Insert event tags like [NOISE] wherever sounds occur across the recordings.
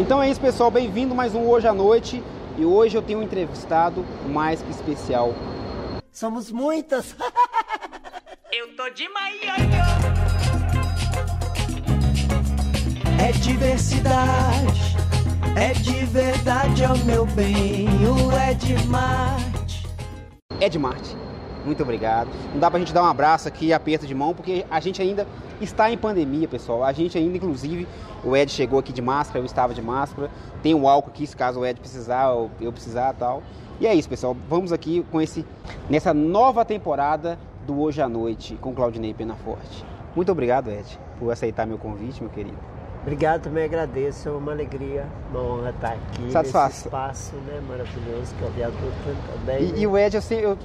Então é isso, pessoal. Bem-vindo mais um Hoje à Noite. E hoje eu tenho um entrevistado mais que especial. Somos muitas. [LAUGHS] Eu tô de manhã. É diversidade, é de verdade, é o meu bem, o Ed Marte. Ed Marte, muito obrigado. Não dá pra gente dar um abraço aqui, aperto de mão, porque a gente ainda está em pandemia, pessoal. A gente ainda, inclusive, o Ed chegou aqui de máscara, eu estava de máscara. Tem o álcool aqui, se caso o Ed precisar ou eu precisar tal. E é isso, pessoal. Vamos aqui com esse nessa nova temporada do Hoje à Noite com Claudinei Penaforte. Muito obrigado, Ed, por aceitar meu convite, meu querido. Obrigado, também agradeço. É uma alegria, uma honra estar aqui Satisfação. nesse espaço né, maravilhoso que é o Viaduto também. E, e o Ed, sei, eu,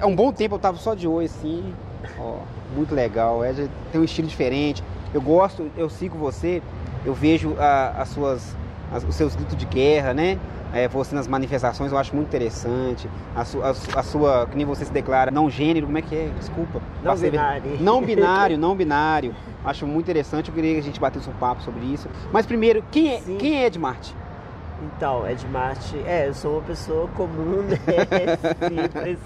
há um bom tempo eu tava só de oi, assim. Ó, muito legal. Ed tem um estilo diferente. Eu gosto, eu sigo você, eu vejo a- as suas, as- os seus gritos de guerra, né? É, você nas manifestações, eu acho muito interessante. A, su- a a sua, que nem você se declara, não gênero, como é que é? Desculpa. Não Passei- binário. Não [LAUGHS] binário, não binário. Acho muito interessante, eu queria que a gente batesse um papo sobre isso. Mas primeiro, quem é, Sim. quem é Ed Marte? Então, Ed Marte, é, eu sou uma pessoa comum, né? [LAUGHS] Simples.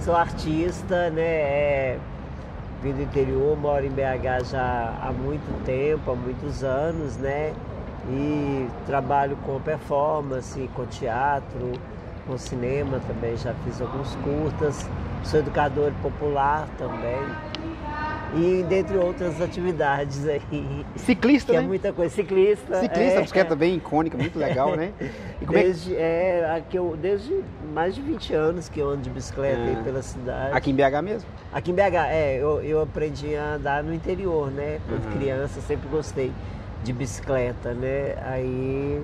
Sou artista, né? É, vim do interior, moro em BH já há muito tempo, há muitos anos, né? E trabalho com performance, com teatro, com cinema também, já fiz alguns curtas. Sou educador popular também. E dentre outras atividades aí. Ciclista, Que é né? muita coisa. Ciclista. Ciclista, é. bicicleta bem icônica, muito legal, né? É que- Desde, é, aqui eu, desde mais de 20 anos que eu ando de bicicleta aí Ah. pela cidade. Aqui em BH mesmo? Aqui em BH, é, eu, eu aprendi a andar no interior, né? Quando Uhum. criança, sempre gostei de bicicleta, né? Aí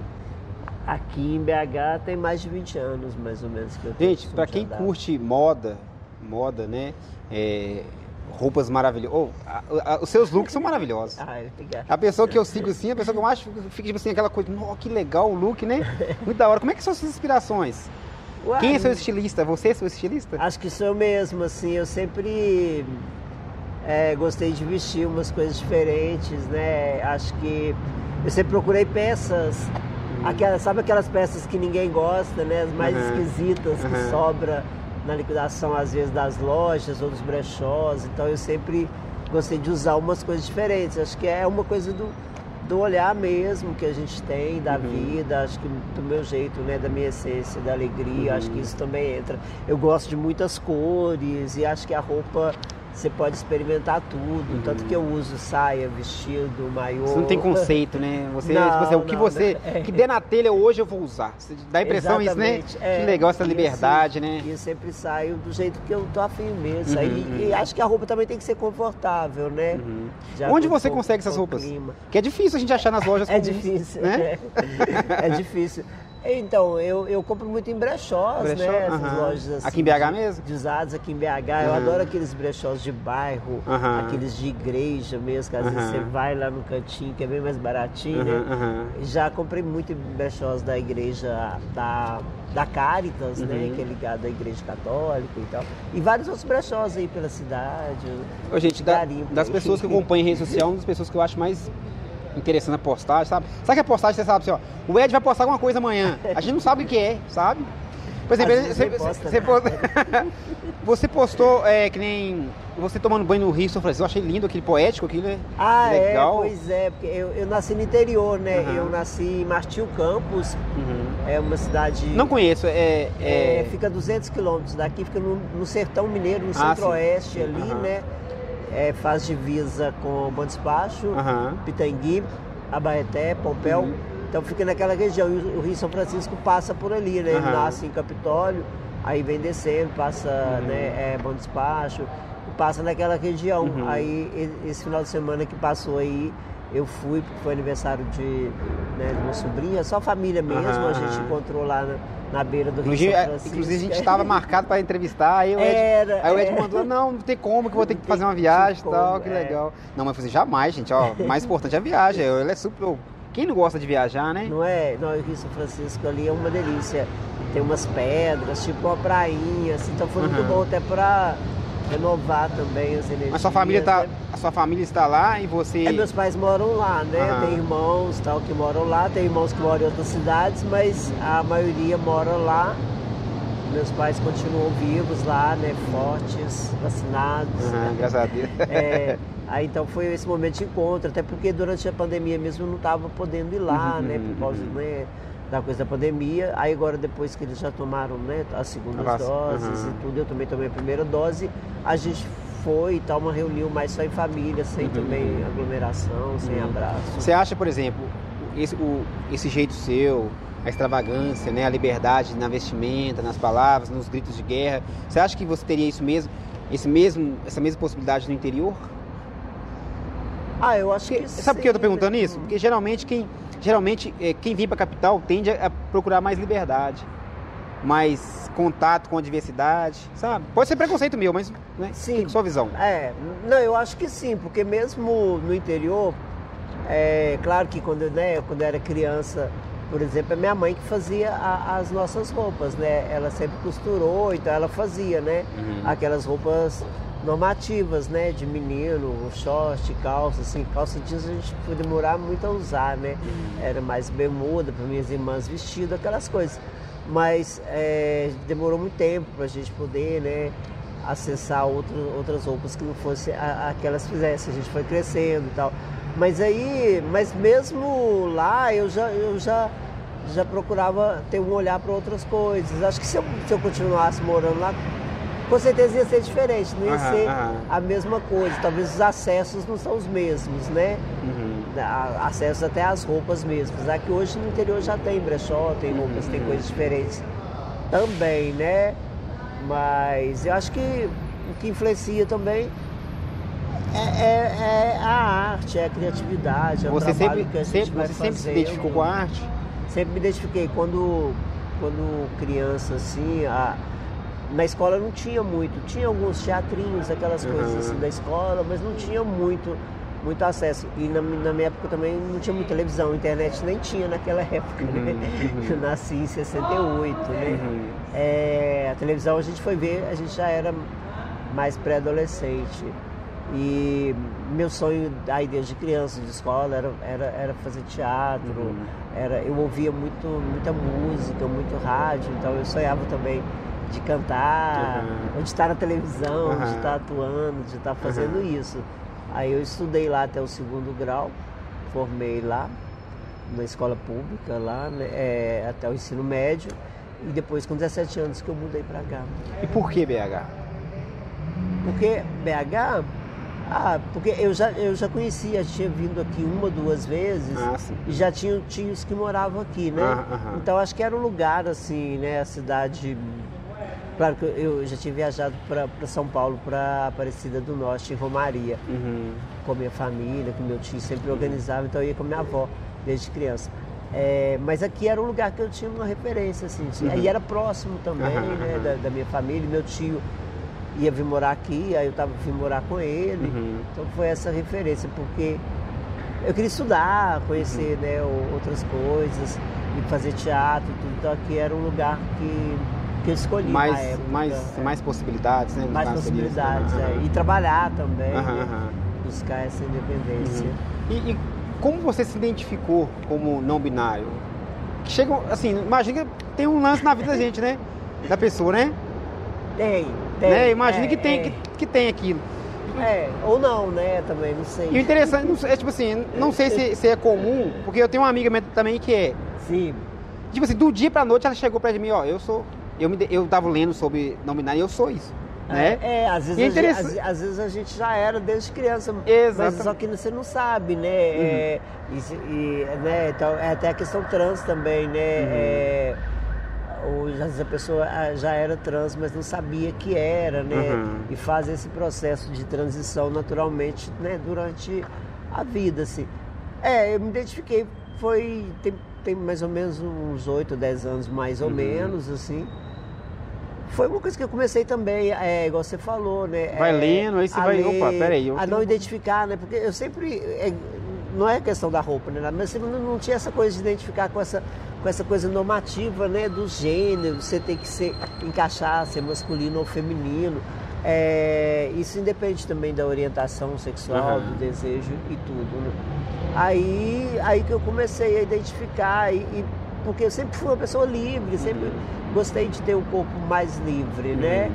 aqui em BH tem mais de 20 anos, mais ou menos, que eu tenho Gente, de quem curte moda, moda, né? É, roupas maravilhosas. Oh, os seus looks são maravilhosos. Ai, obrigado. A pessoa que eu sigo assim, a pessoa que eu acho, fica tipo assim, aquela coisa, "Nó, que legal o look, né? [LAUGHS] Muito da hora. Como é que são suas inspirações? Uai, Quem é seu estilista? Você é seu estilista? Acho que sou eu mesmo, assim, eu sempre é, gostei de vestir umas coisas diferentes, né? Acho que eu sempre procurei peças, aquelas, sabe aquelas peças que ninguém gosta, né? As mais Uhum. esquisitas que Uhum. sobra na liquidação às vezes das lojas ou dos brechós. Então eu sempre gostei de usar umas coisas diferentes. Acho que é uma coisa do, do olhar mesmo que a gente tem da Uhum. vida, acho que do meu jeito, né, da minha essência, da alegria, Uhum. acho que isso também entra. Eu gosto de muitas cores e acho que a roupa você pode experimentar tudo, tanto que eu uso saia, vestido, maiô. Uhum. Você não tem conceito, né? Você, Não, tipo assim, o que não, você. não. É. que der na telha hoje eu vou usar. Você Dá a impressão isso, né? Exatamente, é. que legal essa E liberdade, assim, né? E eu sempre saio do jeito que eu tô afim mesmo. Uhum, uhum. E acho que a roupa também tem que ser confortável, né? Uhum. De Onde você consegue essas roupas? clima. Que é difícil a gente achar nas lojas É comuns, difícil, né? [LAUGHS] é, É difícil. Então, eu, eu compro muito em brechós, Brechó? né? Essas lojas assim. Aqui em BH de- mesmo? De usados aqui em BH. Eu adoro aqueles brechós de bairro, aqueles de igreja mesmo, que às vezes você vai lá no cantinho, que é bem mais baratinho, né? Já comprei muito em brechós da igreja da, da Caritas, né? Uhum. Que é ligada à igreja católica e tal. E vários outros brechós aí pela cidade. Ô, gente, da- das pessoas que acompanham em rede social, uma das pessoas que eu acho mais interessante a postagem, sabe? Sabe que a postagem você sabe assim, ó, o Ed vai postar alguma coisa amanhã. A gente não sabe o que é, sabe? Por exemplo, Às vezes você, posta você, [LAUGHS] posta- você postou é, que nem você tomando banho no Rio São Francisco. Eu achei lindo aquele poético, aquilo é Ah, legal. é, pois é, porque eu, eu nasci no interior, né? Aham. Eu nasci em Martinho Campos, Uhum. é uma cidade. Não conheço, é. é, é- fica a 200 quilômetros daqui, fica no, no sertão mineiro, no Ah, centro-oeste ali, Aham. né? É, faz divisa com Bom Despacho, Aham. Pitangui, Abaeté, Pompéu. Uhum. Então fica naquela região. E o o Rio São Francisco passa por ali, né? Ele nasce em Capitólio, aí vem descendo, passa Uhum. né, é, Bom Despacho, passa naquela região. Uhum. Aí esse final de semana que passou aí, eu fui, porque foi aniversário de, né, de uma sobrinha, só família mesmo, Aham, a gente encontrou lá na, na beira do Rio Inclusive, São é, Francisco. inclusive a gente estava marcado para entrevistar, aí o Ed, Era, aí o Ed é. mandou, não, não tem como, que vou ter que fazer uma viagem e tal, que é. legal. Não, mas eu falei, jamais, gente, ó, o mais importante é a viagem, ele é super... Quem não gosta de viajar, né? Não é? Não, o Rio São Francisco ali é uma delícia. Tem umas pedras, tipo uma prainha, assim, então foi muito Aham. bom até pra renovar também as energias. Mas sua família tá, né? a sua família está lá e você. É, meus pais moram lá, né? Aham. Tem irmãos tal que moram lá, tem irmãos que moram em outras cidades, mas a maioria mora lá. Meus pais continuam vivos lá, né? Fortes, vacinados. Aham, né? graças a Deus. É, [LAUGHS] aí então foi esse momento de encontro, até porque durante a pandemia mesmo eu não estava podendo ir lá, Uhum, né? Por causa uhum. né, da coisa da pandemia. Aí agora depois que eles já tomaram né, as segundas doses uhum. e tudo, eu também tomei a primeira dose, a gente foi e tal, uma reunião mais só em família, sem Uhum. também aglomeração, sem Uhum. abraço. Você acha, por exemplo, esse, o- esse jeito seu, a extravagância, né, a liberdade na vestimenta, nas palavras, nos gritos de guerra, você acha que você teria isso mesmo, esse mesmo, essa mesma possibilidade no interior? Ah, eu acho Porque- que sabe por que eu tô perguntando né? isso? Porque geralmente quem, geralmente, é, quem vem para a capital tende a, procurar mais liberdade, mais contato com a diversidade, sabe? Pode ser preconceito meu, mas né, Sim. sua visão. É, não, eu acho que sim, porque mesmo no interior, é claro que quando, né, quando eu era criança, por exemplo, é minha mãe que fazia a- as nossas roupas, né? Ela sempre costurou, então ela fazia, né? Uhum. Aquelas roupas normativas, né? De menino, short, calça, assim, calça jeans a gente foi demorar muito a usar, né? Era mais bermuda para minhas irmãs vestido, aquelas coisas. Mas é, demorou muito tempo para a gente poder, né? Acessar outro, outras roupas que não fosse a, a que elas fizessem. A gente foi crescendo e tal. Mas aí, mas mesmo lá eu já, eu já, já procurava ter um olhar para outras coisas. Acho que se eu, se eu continuasse morando lá, com certeza ia ser diferente, não ia Aham, ser aham. a mesma coisa. Talvez os acessos não são os mesmos, né? Uhum. a- acesso até às roupas mesmo. Apesar que hoje no interior já tem brechó, tem roupas, Uhum. tem coisas diferentes também, né? Mas eu acho que o que influencia também é, é- é a arte, é a criatividade, é o Você trabalho sempre, que a gente sempre, vai você sempre se identificou com a arte? Sempre me identifiquei. Quando, quando criança, assim, a- na escola não tinha muito. Tinha alguns teatrinhos, aquelas Uhum. coisas assim da escola, mas não tinha muito, muito acesso. E na, na minha época também não tinha muita televisão, internet nem tinha naquela [LAUGHS] época, né? Uhum, Eu nasci em 68, né? Uhum. É, a televisão a gente foi ver, a gente já era mais pré-adolescente. E meu sonho aí desde criança, de escola, era, era, era fazer teatro. Uhum. Era, eu ouvia muito, muita música, muito rádio, então eu sonhava também de cantar, Uhum. ou de estar na televisão, Uhum. de estar atuando, de estar fazendo isso. Aí eu estudei lá até o segundo grau, formei lá na escola pública, lá, né, é, até o ensino médio, e depois com 17 anos que eu mudei para cá. E por que BH? Porque BH, ah, porque eu já, eu já conhecia, tinha vindo aqui uma, duas vezes. Ah. E já tinha tios que moravam aqui, né? Ah. Então acho que era um lugar assim, né? A cidade. Claro que eu já tinha viajado para São Paulo, para Aparecida do Norte, em Romaria, Uhum. com a minha família, que meu tio sempre organizava, então eu ia com a minha avó desde criança. É, mas aqui era um lugar que eu tinha uma referência, assim, tinha- e era próximo também, Aham, né, da, da minha família. Meu tio ia vir morar aqui, aí eu tava, vim morar com ele. Uhum. Então foi essa referência, porque eu queria estudar, conhecer Uhum. né, outras coisas, e fazer teatro, tudo. Então aqui era um lugar que, que eu escolhi Mais, época. mais, é. mais possibilidades, né? Mais possibilidades, Aham, é. E trabalhar também, né, buscar essa independência. Uhum. E, e como você se identificou como não binário? Chega, assim, imagina que tem um lance na vida da gente, né? Da pessoa, né? Tem, tem. né? Imagina é, que, tem, é. que, que tem aquilo. É, ou não, né, também, não sei. E o interessante não é tipo assim, não sei se, se é comum, porque eu tenho uma amiga minha também que é, Sim, tipo assim, do dia pra noite ela chegou pra mim, ó, eu sou, eu, me, eu tava lendo sobre não binário e eu sou isso, né? É, é, às vezes, E é a gente, interessante- às, às vezes a gente já era desde criança, Exatamente. mas só que você não sabe, né? É, e, se- e, né? Então, é até a questão trans também, né? É, ou às vezes a pessoa ah, já era trans, mas não sabia que era, né? Uhum. E faz esse processo de transição naturalmente, né? Durante a vida, assim. É, eu me identifiquei, foi tem, tem mais ou menos uns 8, 10 anos, mais ou Uhum. menos, assim. Foi uma coisa que eu comecei também, é, igual você falou, né? Vai é, lendo, aí você vai, opa, peraí, A não identificar, né? Porque eu sempre. é, não é questão da roupa, né? Mas sempre não, não tinha essa coisa de identificar com essa, com essa coisa normativa, né? Do gênero, você tem que ser, encaixar, ser masculino ou feminino. É, isso independe também da orientação sexual, Aham. do desejo e tudo. né? Aí, aí que eu comecei a identificar, e, e- porque eu sempre fui uma pessoa livre, sempre gostei de ter o corpo mais livre, né?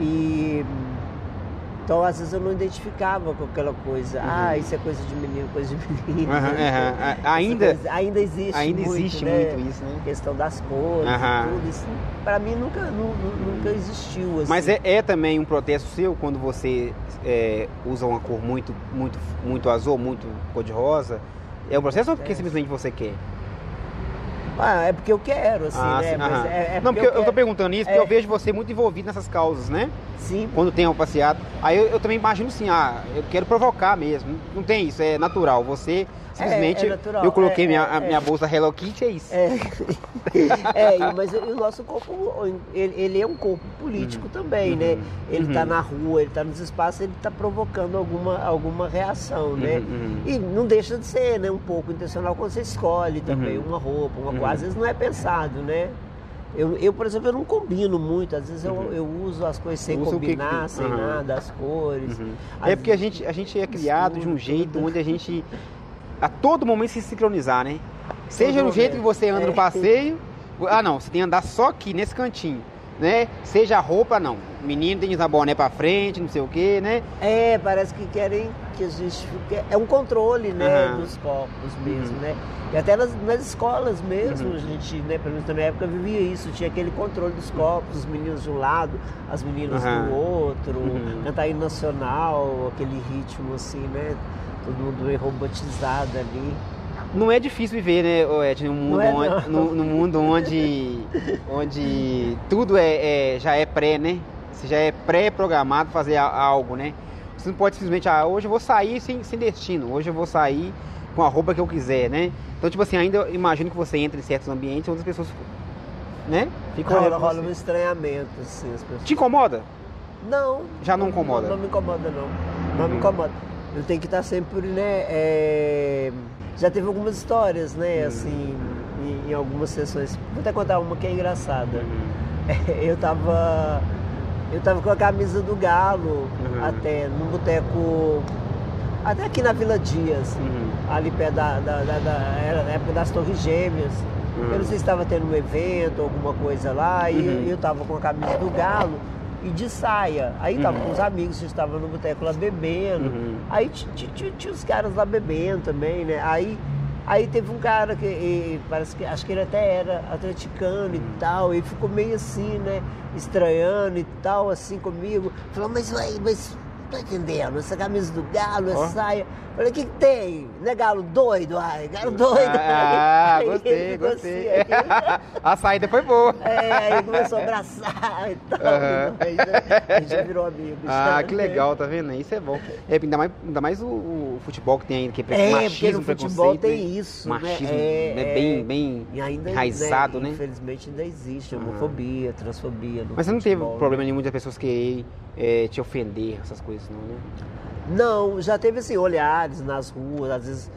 E então às vezes eu não identificava com aquela coisa. Ah, isso é coisa de menino, coisa de menino. [LAUGHS] A- Essa Ainda, coisa- ainda existe ainda muito, existe né? muito isso, né? questão das cores tudo isso para mim nunca nu- nu- nunca existiu assim. Mas é, é também um protesto seu quando você é, usa uma cor muito, muito, muito azul, muito cor-de-rosa? É um processo ou porque simplesmente você quer? Ah, é porque eu quero assim Ah, né sim, mas é, é Não, porque eu, eu tô perguntando isso porque É. eu vejo você muito envolvido nessas causas, né? sim Quando tem um passeado. Aí eu, eu também imagino assim, ah, eu quero provocar mesmo. Não tem isso, é natural. Você simplesmente. é natural, Eu coloquei é, minha, é, a minha é. bolsa Hello Kitty, é isso. É, [LAUGHS] é, mas o nosso corpo, ele, ele é um corpo político também, né? Ele está Uhum. na rua, ele está nos espaços, ele está provocando alguma, alguma reação, né? Uhum, uhum. E não deixa de ser, né? Um pouco intencional quando você escolhe também Uhum. uma roupa, uma Uhum. coisa. Às vezes não é pensado, né? Eu, eu, por exemplo, eu não combino muito. Às vezes eu, Uhum. eu uso as coisas sem que que combinar, tem. sem Uhum. nada, as cores. Uhum. Às É porque a gente, a gente é criado de um jeito tudo. onde a gente a todo momento se sincronizar, né? Seja no jeito que você anda no É. passeio. Ah, não, você tem que andar só aqui, nesse cantinho, né? Seja a roupa, não. Menino tem que usar boné pra frente, não sei o quê, né? É, parece que querem que a gente fique. É um controle, né, Aham. dos corpos mesmo, Uhum. né? E até nas, nas escolas mesmo, Uhum. a gente, né, pelo menos na minha época vivia isso, tinha aquele controle dos corpos, os meninos de um lado, as meninas do outro, Uhum. cantar hino nacional, aquele ritmo assim, né? Todo mundo meio robotizado ali. Não é difícil viver, né, Ed, num mundo, é, onde, não. num, num mundo onde, onde tudo é, é- já é pré, né? Você já é pré-programado fazer a- algo, né? Você não pode simplesmente, ah, hoje eu vou sair sem, sem destino, hoje eu vou sair com a roupa que eu quiser, né? Então, tipo assim, ainda imagino que você entra em certos ambientes onde as pessoas, né? Ficam Rola, rola um estranhamento, assim, as pessoas. Te incomoda? Não. Já não incomoda? Não, me incomoda, não. Não me Uhum. incomoda. Eu tenho que estar sempre, né? é, Já teve algumas histórias, né? Uhum. Assim, em, em algumas sessões. Vou até contar uma que é engraçada. Uhum. [LAUGHS] Eu tava. Eu tava com a camisa do Galo Uhum. até num boteco. Até aqui na Vila Dias, Uhum. ali perto da, da, da- da- Era na época das Torres Gêmeas. Uhum. Eu não sei se estava tendo um evento, alguma coisa lá, e Uhum. eu tava com a camisa do Galo e de saia. Aí tava Uhum. com os amigos, a gente tava no boteco lá bebendo. Uhum. Aí ti- ti- ti- tinha os caras lá bebendo também, né? Aí, aí teve um cara que e, parece que acho que ele até era atleticano e Uhum. tal, e ficou meio assim, né? Estranhando e tal, assim comigo. Falou, mas ué, mas tô entendendo, essa camisa do galo, essa saia. Falei, o que, que tem? Não é galo doido? Ai, galo doido. Ah, [LAUGHS] Aí gostei, gostei. assim, aí- [LAUGHS] a saída foi boa. é, aí começou a abraçar e tal. Aí já, aí já virou amigo. Ah, que né? legal, tá vendo? Isso é bom. É, ainda mais, ainda mais o, o futebol que tem aí, que é, É, porque machismo, no futebol preconceito, tem né? isso, Machismo, né? É, né? é. Bem, bem E ainda, enraizado, né? Infelizmente ainda existe homofobia, transfobia. Mas você não teve problema né? nenhum de as pessoas quererem é, te ofender, essas coisas, não, né? Não, já teve assim, olhares nas ruas, às vezes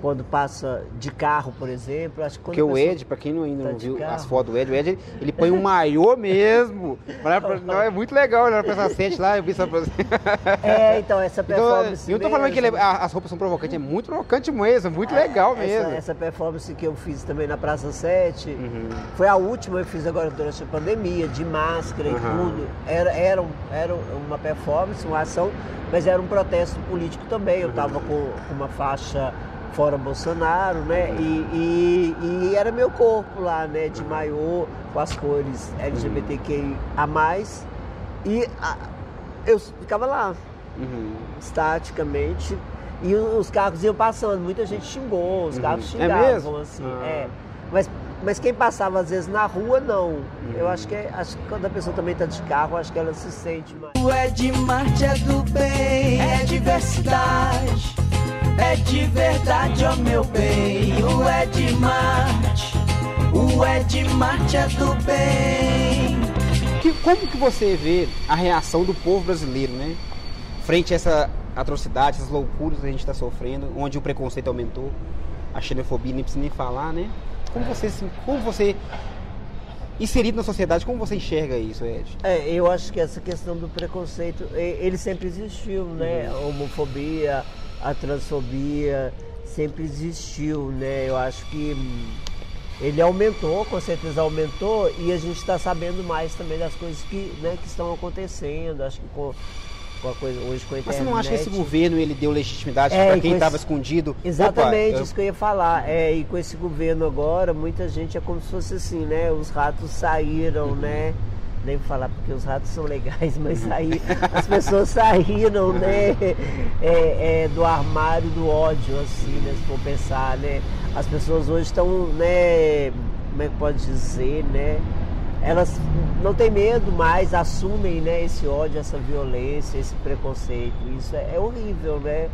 quando passa de carro, por exemplo. Acho que Porque a o Ed, pra quem não, ainda tá não viu carro. as fotos do Ed, o Ed, ele põe um maiô mesmo. [LAUGHS] Pra- não, é muito legal olhar pra essa sete lá, eu vi essa [LAUGHS] É, então, essa Então, performance. eu não tô falando que ele é- a- as roupas são provocantes, é muito provocante mesmo, muito legal essa, mesmo. essa performance que eu fiz também na Praça 7 Uhum. foi a última que eu fiz agora durante a pandemia, de máscara e Aham. tudo. Era, era, era uma performance, uma ação, mas era um protesto político também. Eu estava com, com uma faixa fora Bolsonaro, né? E, e, e era meu corpo lá, né? De maiô, com as cores LGBTQIA. E a- eu ficava lá, Uhum. estaticamente. E os carros iam passando, muita gente xingou, os Uhum. carros É xingavam, mesmo? assim. Ah. É. Mas, mas quem passava às vezes na rua, não. Eu acho que, é- acho que quando a pessoa também está de carro, acho que ela se sente mais. O Ed Marte é do bem, é diversidade, é de verdade, ó meu bem. O Ed Marte, o Ed Marte é do bem. Que- como que você vê a reação do povo brasileiro, né? Frente a essa atrocidade, essas loucuras que a gente está sofrendo, onde o preconceito aumentou, a xenofobia nem precisa nem falar, né? Como você, se- como você inserido na sociedade. Como você enxerga isso, Ed? É, eu acho que essa questão do preconceito, ele sempre existiu, né? A homofobia, a transfobia, sempre existiu, né? Eu acho que ele aumentou, com certeza aumentou, e a gente está sabendo mais também das coisas que, né, que estão acontecendo. Acho que com, com a coisa, hoje com a Mas internet... você não acha que esse governo ele deu legitimidade É, para quem estava esse- escondido? Exatamente, Opa, eu- isso que eu ia falar. É, e com esse governo agora, muita gente é como se fosse assim, né? Os ratos saíram, né? Nem vou falar porque os ratos são legais, [LAUGHS] mas aí as pessoas saíram, né? É, é, do armário do ódio, assim, né? Se for pensar, né? As pessoas hoje estão, né? Como é que pode dizer, né? Elas não têm medo mais, assumem né, esse ódio, essa violência, esse preconceito. Isso é, é horrível, né?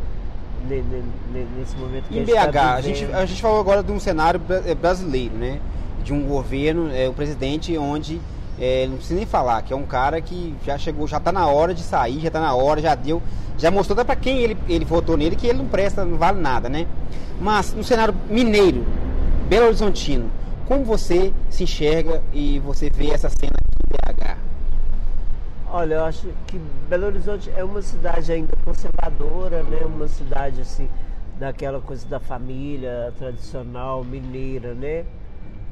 Ne- ne- ne- Nesse momento que Em a gente tá a gente, a gente falou agora de um cenário eh, brasileiro, né? De um governo, é, o presidente, onde eh, não precisa nem falar, que é um cara que já chegou, já tá na hora de sair, já tá na hora, já deu, já mostrou até para quem ele, ele votou nele que ele não presta, não vale nada, né? Mas no cenário mineiro, Belo Horizontino, como você se enxerga e você vê essa cena aqui em BH? Olha, eu acho que Belo Horizonte é uma cidade ainda conservadora, né? Uma cidade assim, daquela coisa da família tradicional mineira, né?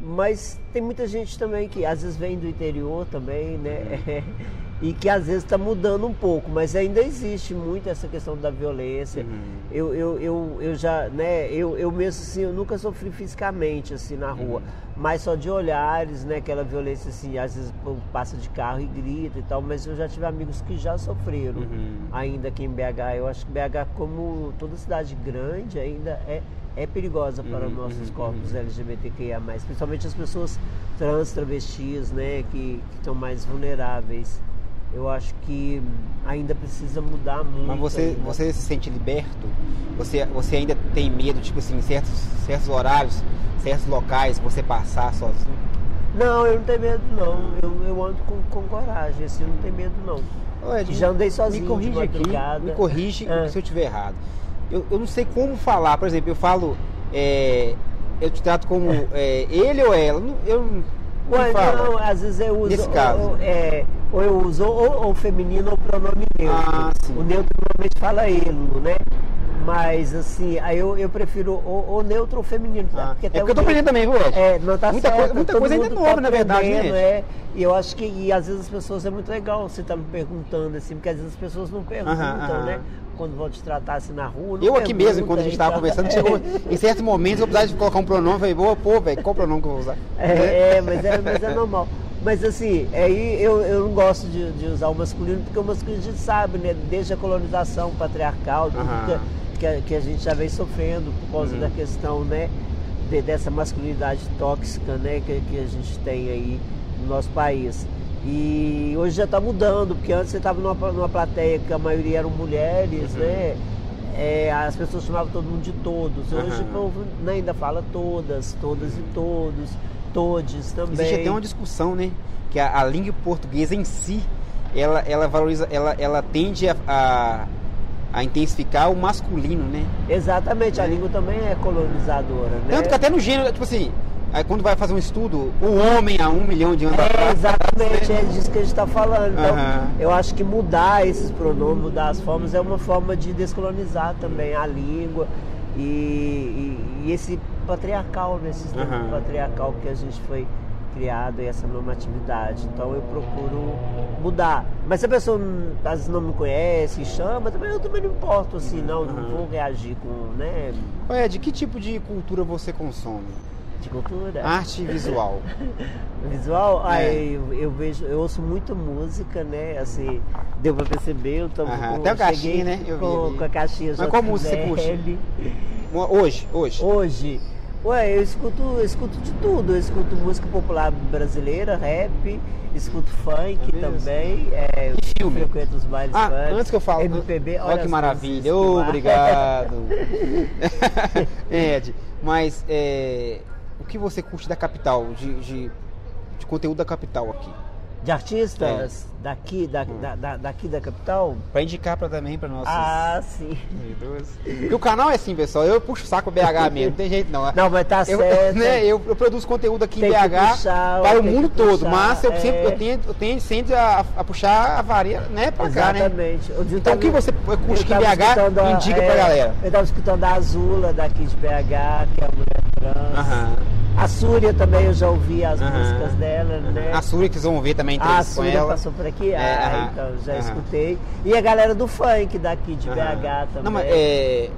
Mas tem muita gente também que às vezes vem do interior também, né? [LAUGHS] e que às vezes está mudando um pouco, mas ainda existe muito essa questão da violência. Eu, eu, eu, eu já, né, eu, eu mesmo assim, eu nunca sofri fisicamente assim na rua, mas só de olhares, né, aquela violência assim, às vezes passa de carro e grita e tal, mas eu já tive amigos que já sofreram Uhum. ainda aqui em BH. Eu acho que BH, como toda cidade grande, ainda é, é perigosa para Uhum, nossos uhum, corpos LGBTQIA+, principalmente as pessoas trans, travestis, né, que, que estão mais vulneráveis. Eu acho que ainda precisa mudar muito. Mas você, ainda. você se sente liberto? Você, você ainda tem medo, tipo assim, em certos, certos horários, certos locais, você passar sozinho? Não, eu não tenho medo não. Eu, eu ando com, com coragem, assim, eu não tenho medo não. Ed, Já andei sozinho Me corrige aqui, me corrige É. se eu estiver errado. Eu, eu não sei como falar, por exemplo, eu falo, é, eu te trato como é, ele ou ela. Eu não Ué, não, às vezes eu uso. Nesse caso. Ou, é, ou eu uso ou, ou feminino ou pronome neutro. Ah. O neutro normalmente fala ele, né? Mas assim, aí eu, eu prefiro ou, ou neutro ou feminino. Ah, porque é porque eu tô o aprendendo também, viu, Ed? É, não tá Muita certo. coisa- muita coisa ainda é nova, tá na verdade, né, é. E eu acho que, e às vezes as pessoas, é muito legal você tá me perguntando assim, porque às vezes as pessoas não perguntam, aham. né? Quando vão te tratar assim na rua. Eu aqui mesmo, quando a gente tava então- conversando, chegou em certos momentos eu precisava de colocar um pronome, falei, pô, pô, velho, qual pronome que eu vou usar? É, é, mas é, mas é normal. Mas assim, aí eu, eu não gosto de, de usar o masculino, porque o masculino a gente sabe, né? Desde a colonização patriarcal, tudo que, que a, que a gente já vem sofrendo por causa Uhum. da questão, né? de- dessa masculinidade tóxica, né? Que, que a gente tem aí no nosso país. E hoje já está mudando, porque antes você estava numa, numa plateia que a maioria eram mulheres, Uhum. né? É, as pessoas chamavam todo mundo de todos. Hoje Aham. o povo né, ainda fala todas, todas e todos, todes também. Existe até uma discussão, né? Que a, a língua portuguesa em si, ela, ela valoriza, ela, ela tende a, a, a intensificar o masculino, né? Exatamente, a língua também é colonizadora, né? Tanto que até no gênero, tipo assim, aí quando vai fazer um estudo, o homem há um milhão de anos É, atrás. exatamente, é disso que a gente está falando. Então, eu acho que mudar esses pronomes, mudar as formas, é uma forma de descolonizar também a língua e, e- e esse patriarcal, né? Esse sistema Aham. patriarcal que a gente foi criado e essa normatividade. Então eu procuro mudar. Mas se a pessoa às vezes não me conhece, chama, também eu também não importo assim, não, não vou reagir com, né, Ô, Ed, que tipo de cultura você consome? de cultura. Arte visual. [LAUGHS] Visual, É. aí eu, eu vejo, eu ouço muita música, né? Assim, deu pra perceber, eu tô Aham, com, até a caixinha, né? Eu vi com, ali. com a caixinha Mas qual música você JBL. Hoje, hoje. Hoje, ué, eu escuto, eu escuto de tudo, eu escuto música popular brasileira, rap, escuto funk É também, é, eu filme? frequento os bailes Ah, funk, antes que eu falo. MPB, olha olha que maravilha. lá- obrigado. [LAUGHS] [LAUGHS] Ed, mas é, o que você curte da capital, de, de, de conteúdo da capital aqui? De artistas daqui, da, da, da- daqui da capital? Pra indicar pra, também para nossos Ah, sim. o canal é assim, pessoal. Eu puxo o saco BH [LAUGHS] mesmo, não tem jeito não. Não, mas tá eu, certo. né, eu, eu produzo conteúdo aqui Tem em BH puxar, para o mundo que todo, puxar, mas eu, sempre, é. eu, tento, eu tento sempre a, a puxar a varia né, pra cá, né? Exatamente. Então o que você eu aqui em BH, a- indica é, pra galera. Eu tava escutando a Azula daqui de BH, que é a mulher trans. Aham. A Súria também eu já ouvi as músicas dela, né? A Suri que vocês vão ver também a entrevista com Súria passou por aqui? É, ah, então já escutei. E a galera do funk daqui de. BH também. Não, mas é,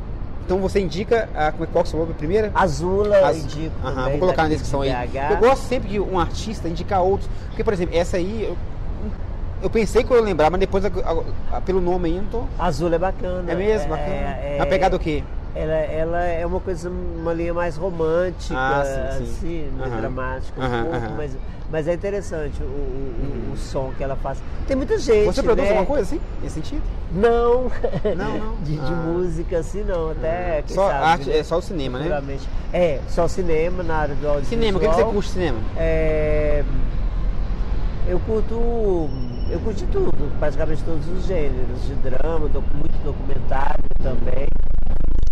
Então você indica a, como é- qual que é o seu nome primeiro? Azula, As- indico Aham, também, vou colocar na descrição de aí. Eu gosto sempre de um artista indicar outros. Porque, por exemplo, essa aí, eu, eu pensei que eu ia lembrar, mas depois, a- a- a- pelo nome aí, eu não tô. Azul é bacana. É mesmo? Bacana. É, Vai pegar do quê? Ela, ela é uma coisa, uma linha mais romântica, Ah, sim, sim. assim, mais Aham. dramática um pouco. Mas, mas é interessante o, o, o som que ela faz. Tem muita gente, Você produz né? alguma coisa assim? Nesse sentido? Não, Não, não. [LAUGHS] de, de Ah. música assim não, até quem Só sabe, arte, né? é só o cinema, né? É, só cinema na área do audiovisual. Cinema, o que, que você curte cinema? É, eu curto, eu curto tudo, praticamente todos os gêneros, de drama, doc- muito documentário também,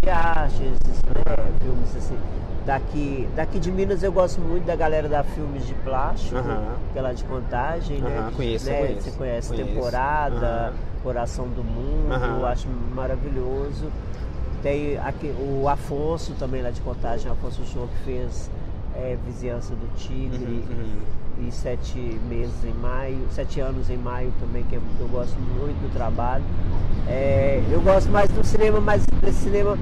artes, né, filmes assim. Daqui, daqui de Minas eu gosto muito da galera da Filmes de Plástico, Aham. que é de Contagem, né? Aham, conheço, né? conheço, Você conhece conheço. Temporada. Coração do Mundo, eu acho maravilhoso. Tem aqui, o Afonso também lá de Contagem, Afonso Show que fez é, Vizinhança do Tigre Uhum, e sete meses em maio, sete anos em maio também, que eu eu gosto muito do trabalho. É, eu gosto mais do cinema, mais desse cinema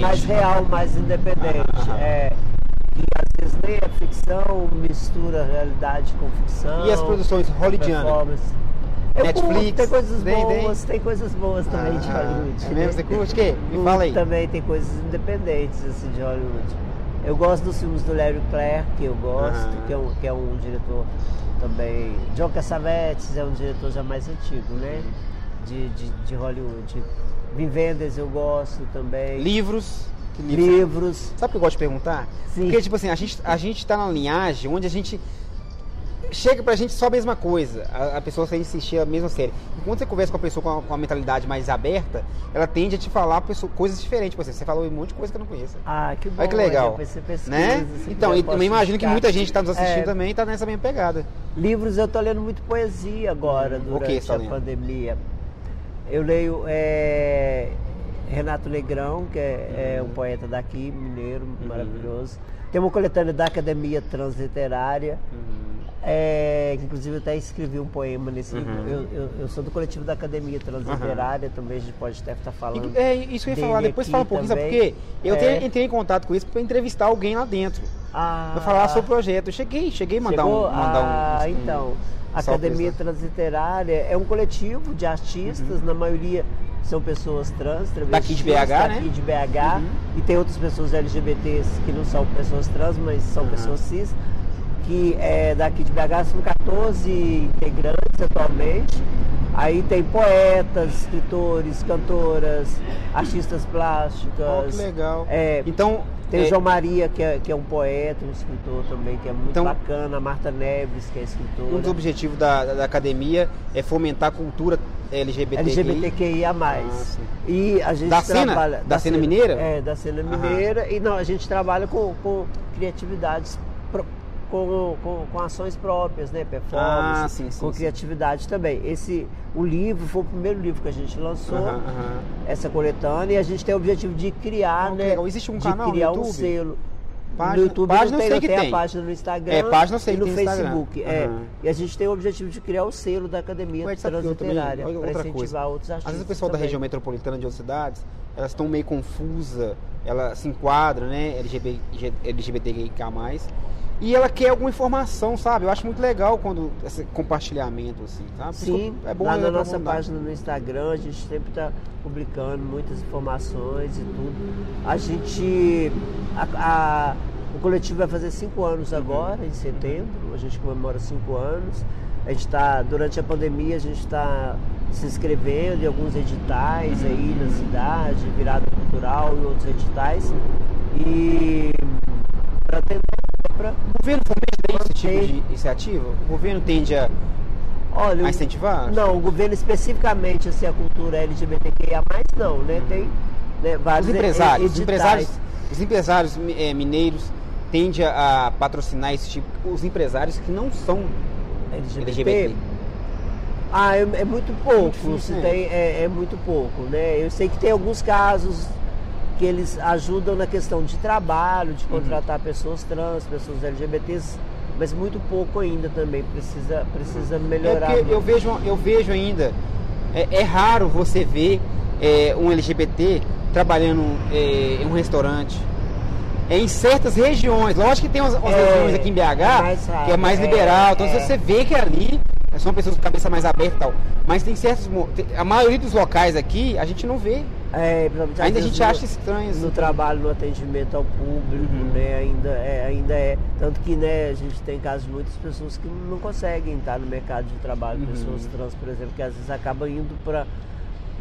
mais real, mais independente. Aham. É, que às vezes nem é ficção, mistura realidade com ficção. E as produções hollywoodianas? Eu Netflix, curto, tem coisas tem- tem? boas, tem coisas boas também de Ah, Hollywood. é né? mesmo? Você curte o quê? Me fala aí. Também tem coisas independentes assim, de Hollywood. Eu gosto dos filmes do Larry Clare, que eu gosto, Aham. que, é um, que é um diretor também. John Cassavetes é um diretor já mais antigo, né? De, de, de Hollywood. Vim Wenders eu gosto também. Livros. Livros? Livros. Sabe o que eu gosto de perguntar? Sim. Porque, tipo assim, a gente, a gente tá na linhagem onde a gente. Chega pra gente só a mesma coisa. A, a pessoa sem insistir a mesma série. E quando você conversa com a pessoa com a, com mentalidade mais aberta, ela tende a te falar pessoa- coisas diferentes. Exemplo, você falou um monte de coisa que eu não conheço. Ah, que bom. Olha que legal. Você pesquisa, Né? Então, eu imagino que muita gente que tá nos assistindo É, também tá nessa mesma pegada. Livros eu tô lendo muito poesia agora, Hum, durante você tá a lendo? pandemia. Eu leio é, Renato Negrão, que é, é um poeta daqui, mineiro, Uhum. maravilhoso. Tem uma coletânea da Academia Transliterária. É, inclusive eu até escrevi um poema nesse livro. Uhum. Eu, eu- eu sou do coletivo da Academia Transliterária, também a gente pode até estar falando. E- É isso que eu ia falar, depois fala um pouquinho, sabe por também. quê? Eu É. entrei em contato com isso para entrevistar alguém lá dentro. Ah, Pra falar sobre o projeto. Eu cheguei, cheguei a mandar Chegou? um. Mandar ah, um, um- então. A Academia Transliterária é um coletivo de artistas, Uhum. na maioria são pessoas trans, Daqui de BH, daqui né? de BH, Uhum. e tem outras pessoas LGBTs que não são pessoas trans, mas são Uhum. pessoas cis, que é daqui de BH são 14 integrantes atualmente. Aí tem poetas, escritores, cantoras, artistas plásticas. Oh, que legal. É, Então, tem o é, João Maria, que é, que é um poeta, um escritor também, que é muito Então- bacana. A Marta Neves, que é escritora. um dos objetivos da, da, da academia é fomentar a cultura LGBT. LGBTQIA+. Ah, e a gente Da cena? trabalha... Da cena mineira? É, da cena Aham. mineira. E não, a gente trabalha com, com criatividades, com, com, com ações próprias, né? Performance, Ah, sim, sim, com sim. criatividade também. Esse, o livro foi o primeiro livro que a gente lançou. Aham, aham. Essa coletânea, e a gente tem o objetivo de criar, que né? Existe um de canal no criar um YouTube? selo. Página- no YouTube página não eu tem, sei que tem, tem. a página no Instagram É, página eu sei e no tem no Instagram. Facebook. É. E a gente tem o objetivo de criar o selo da Academia também- Transliterária para incentivar coisa. outros Às artistas vezes o pessoal da também. região metropolitana de outras cidades, elas estão meio confusa, ela se enquadra, né, LGBT, LGBTQIA+, e ela quer alguma informação, sabe? Eu acho muito legal quando esse compartilhamento, assim, sabe? Isso Sim, é bom lá na nossa página no Instagram, a gente sempre está publicando muitas informações e tudo. A gente. a- a- o coletivo vai fazer cinco anos agora, em setembro, a gente comemora cinco anos. A gente está, durante a pandemia, a gente está se inscrevendo em alguns editais aí na cidade, virada cultural e outros editais. E para tentar. Pra- O governo fomenta esse tipo de iniciativa? O governo tende a Olha, a incentivar? Não, o governo especificamente assim, a cultura LGBTQIA+, não, né? Tem né, vários Os empresários, os empresários, os empresários eh, mineiros tendem a, patrocinar esse tipo, os empresários que não são LGBT. LGBT. Ah, é, é muito pouco, difícil, se né? tem, é, é muito pouco, né? Eu sei que tem alguns casos que eles ajudam na questão de trabalho, Uhum. de contratar pessoas trans, pessoas LGBTs, mas muito pouco ainda também, precisa, precisa É melhorar. porque eu vejo, eu vejo ainda, é, é raro você ver é, um LGBT trabalhando é, em um restaurante. É em certas regiões, lógico que tem umas, umas É, regiões aqui em BH é raro, que é mais é, liberal, então é. você vê que ali são pessoas com cabeça mais aberta e tal. Mas tem certos. A maioria dos locais aqui a gente não vê. É, Ainda a gente no- acha estranho. assim. no trabalho, no atendimento ao público, Uhum. né, ainda é, ainda é. Tanto que, né, a gente tem casos de muitas pessoas que não conseguem estar no mercado de trabalho, Uhum. pessoas trans, por exemplo, que às vezes acabam indo para,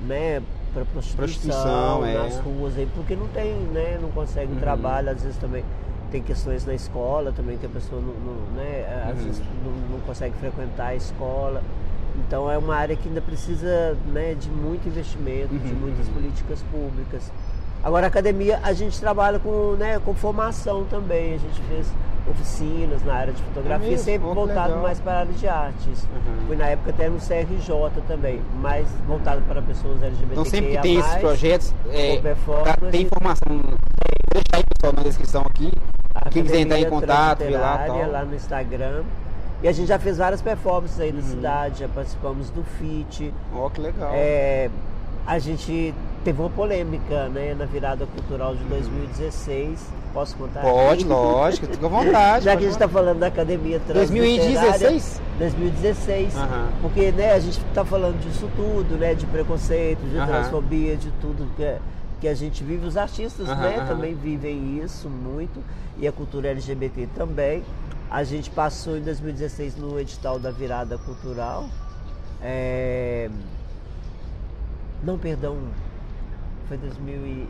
né, para prostituição, Prostituição, é. nas ruas aí, porque não tem, né, não consegue Uhum. trabalho, às vezes também tem questões na escola também que a pessoa não, não- né, às Uhum. vezes não, não consegue frequentar a escola. Então é uma área que ainda precisa né, de muito investimento, de Uhum, muitas uhum. políticas públicas. Agora a academia a gente trabalha com, né, com formação também, a gente fez oficinas na área de fotografia, É mesmo? sempre que voltado legal. mais para a área de artes. Uhum. Fui na época até no CRJ também, mais voltado para pessoas LGBT. Então sempre que tem esses projetos, é, tá- tem informação. Vou deixar aí pessoal na descrição aqui. Quem quiser entrar em contato, ver lá tal. lá no Instagram. E a gente já fez várias performances aí na Uhum. cidade, já participamos do FIT. Ó, que legal. É, a gente teve uma polêmica né, na virada cultural de 2016. Posso contar? Pode, aqui? lógico, fica à vontade. [LAUGHS] Já que a gente está falando da academia trans 2016? 2016. Aham. Porque né, a gente está falando disso tudo, né? De preconceito, de Aham. transfobia, de tudo que, é- que a gente vive. Os artistas Aham, né, aham. também vivem isso muito. E a cultura LGBT também. A gente passou em 2016 no edital da virada cultural. É, Não, perdão. Foi 2000 e...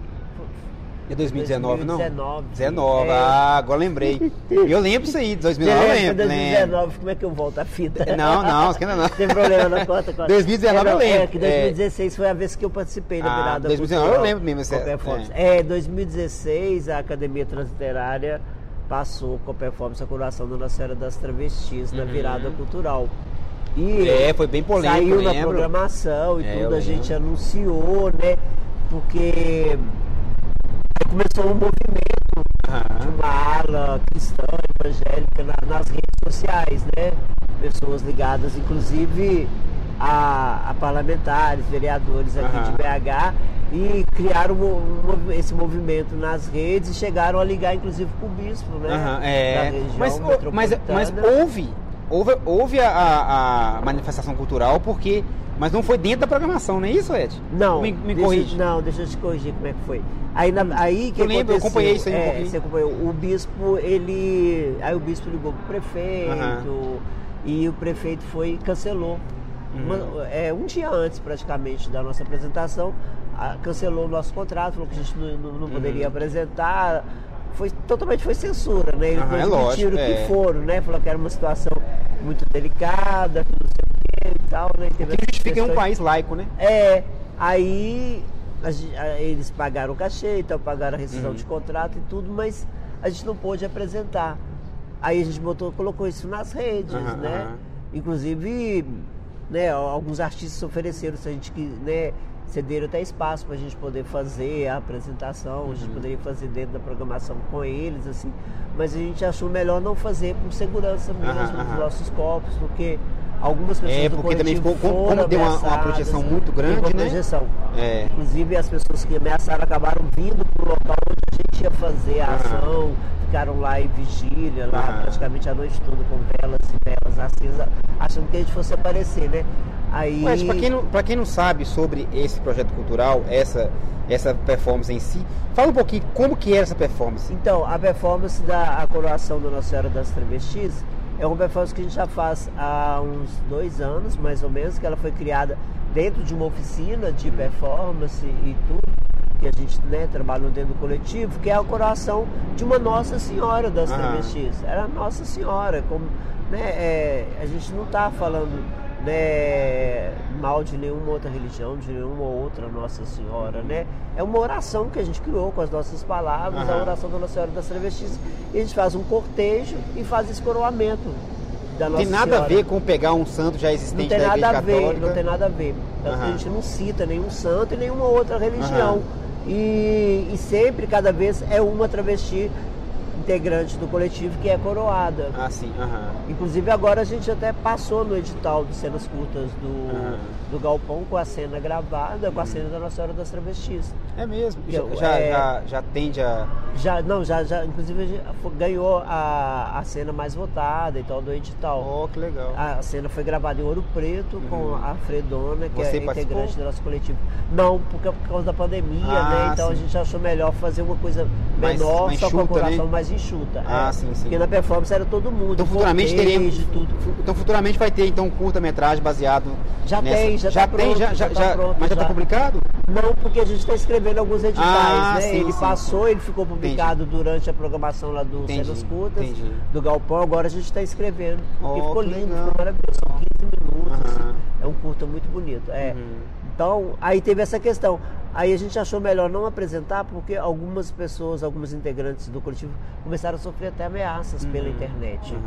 É 2019, não? 2019. 19, É. ah, agora lembrei. Eu lembro isso aí, 2019 eu Você lembro. lembro. 2019, como é que eu volto a fita? Não, não, esquenta não. Tem problema, não conta, conta. 2019 é, eu não, lembro. É, que 2016 foi a vez que eu participei da Ah, virada 2019 eu cultural, lembro mesmo, com performance. É, 2016 a Academia Transliterária passou com a performance a curação da Nossa Senhora das Travestis na Uhum. virada cultural. E É, foi bem polêmico, saiu na programação e É, tudo, a gente anunciou, né? Porque começou um movimento de Aham. uma ala cristã, evangélica na- nas redes sociais, né? Pessoas ligadas, inclusive, a, a parlamentares, vereadores aqui Aham. de BH e criaram um- esse movimento nas redes e chegaram a ligar, inclusive, com o bispo, né? Da é. região Mas, mas, mas houve, houve, houve a, a- manifestação cultural, porque. Mas não foi dentro da programação, não é isso, Ed? Não, Me, me corrige. Não, deixa eu te corrigir como é que foi. Aí, na- aí que Eu lembro, eu acompanhei isso aí um é, pouquinho. Você acompanhou. O bispo, ele. Aí o bispo ligou pro prefeito Aham. e o prefeito foi e cancelou. Uhum. Uma- é, um dia antes, praticamente, da nossa apresentação, cancelou o nosso contrato, falou que a gente não, não- não poderia apresentar. Foi, totalmente foi censura, né? Eles Uhum. Aham, é lógico, é. que foram, né? Falou que era uma situação muito delicada, que não sei o que e tal, né? Teve Que justifica em um questões- país laico, né? é, aí a a- eles pagaram o cachê, então pagaram a rescisão Uhum. de contrato e tudo, mas a gente não pôde apresentar. Aí a gente botou, colocou isso nas redes, Aham, né? Inclusive, né, alguns artistas ofereceram se a gente que, né, cederam até espaço para a gente poder fazer a apresentação, a gente Uhum. poderia fazer dentro da programação com eles, assim, mas a gente achou melhor não fazer por segurança mesmo Aham, dos nossos corpos, porque algumas pessoas É, porque também ficou- como- deu uma- uma projeção muito grande, né? projeção. É. Inclusive as pessoas que ameaçaram acabaram vindo pro local onde a gente ia fazer a Aham. ação, ficaram lá em vigília, lá Aham. praticamente a noite toda com velas e velas acesas, achando que a gente fosse aparecer, né? Aí. Mas pra quem, não, quem não sabe sobre esse projeto cultural, essa, essa performance em si, fala um pouquinho como que era essa performance. Então, a performance da a coroação da Nossa Senhora das Travestis é uma performance que a gente já faz há uns dois anos, mais ou menos, que ela foi criada dentro de uma oficina de performance e tudo, que a gente né, trabalhou dentro do coletivo, que é a coroação de uma Nossa Senhora das Aham. Travestis. Era Nossa Senhora, como, né, é, a gente não está falando né, mal de nenhuma outra religião, de nenhuma outra Nossa Senhora, né? É uma oração que a gente criou com as nossas palavras, a oração da Nossa Senhora das Travestis. E a gente faz um cortejo e faz esse coroamento da Não tem nada a Senhora. ver com pegar um santo já Não existente tem da nada Igreja a ver, Católica. não tem nada a ver. Tanto. A gente não cita nenhum santo e nenhuma outra religião. Aham. E, e sempre, cada vez, é uma travesti integrante do coletivo que é coroada. Ah, sim. Aham. Inclusive agora a gente até passou no edital de cenas curtas do, Aham. do Galpão com a cena gravada, com a cena da Nossa Senhora das Travestis. É mesmo. Já, Eu- já, é- já, já tende a. Já, não, já, já, inclusive a ganhou a, a cena mais votada e tal do edital. Oh, que legal. A cena foi gravada em Ouro Preto com Uhum. a Fredona, que Você é participou? integrante do nosso coletivo. Não, porque é por causa da pandemia, Ah, né? Então a sim. gente achou melhor fazer uma coisa Mais- menor, mais só com a coração né? mais enxuta. Ah, é. sim, sim. Porque na performance era todo mundo. Então futuramente teremos. tudo. Então futuramente vai ter então um curta-metragem baseado. Já nessa- tem, já tá tem, pronto, já, já já, tá já- pronto, mas já já. está publicado? Não, porque a gente está escrevendo alguns editais, Ah, né? sim, ele sim, passou, ele ficou publicado durante a programação lá do Entendi, Cenas Curtas, entendi. do Galpão, agora a gente está escrevendo. Oh, e ficou lindo, legal. ficou maravilhoso. São 15 minutos, Aham. assim, é um curta muito bonito. É. Uhum. Então, aí teve essa questão. Aí a gente achou melhor não apresentar porque algumas pessoas, alguns integrantes do coletivo começaram a sofrer até ameaças pela internet. Uhum.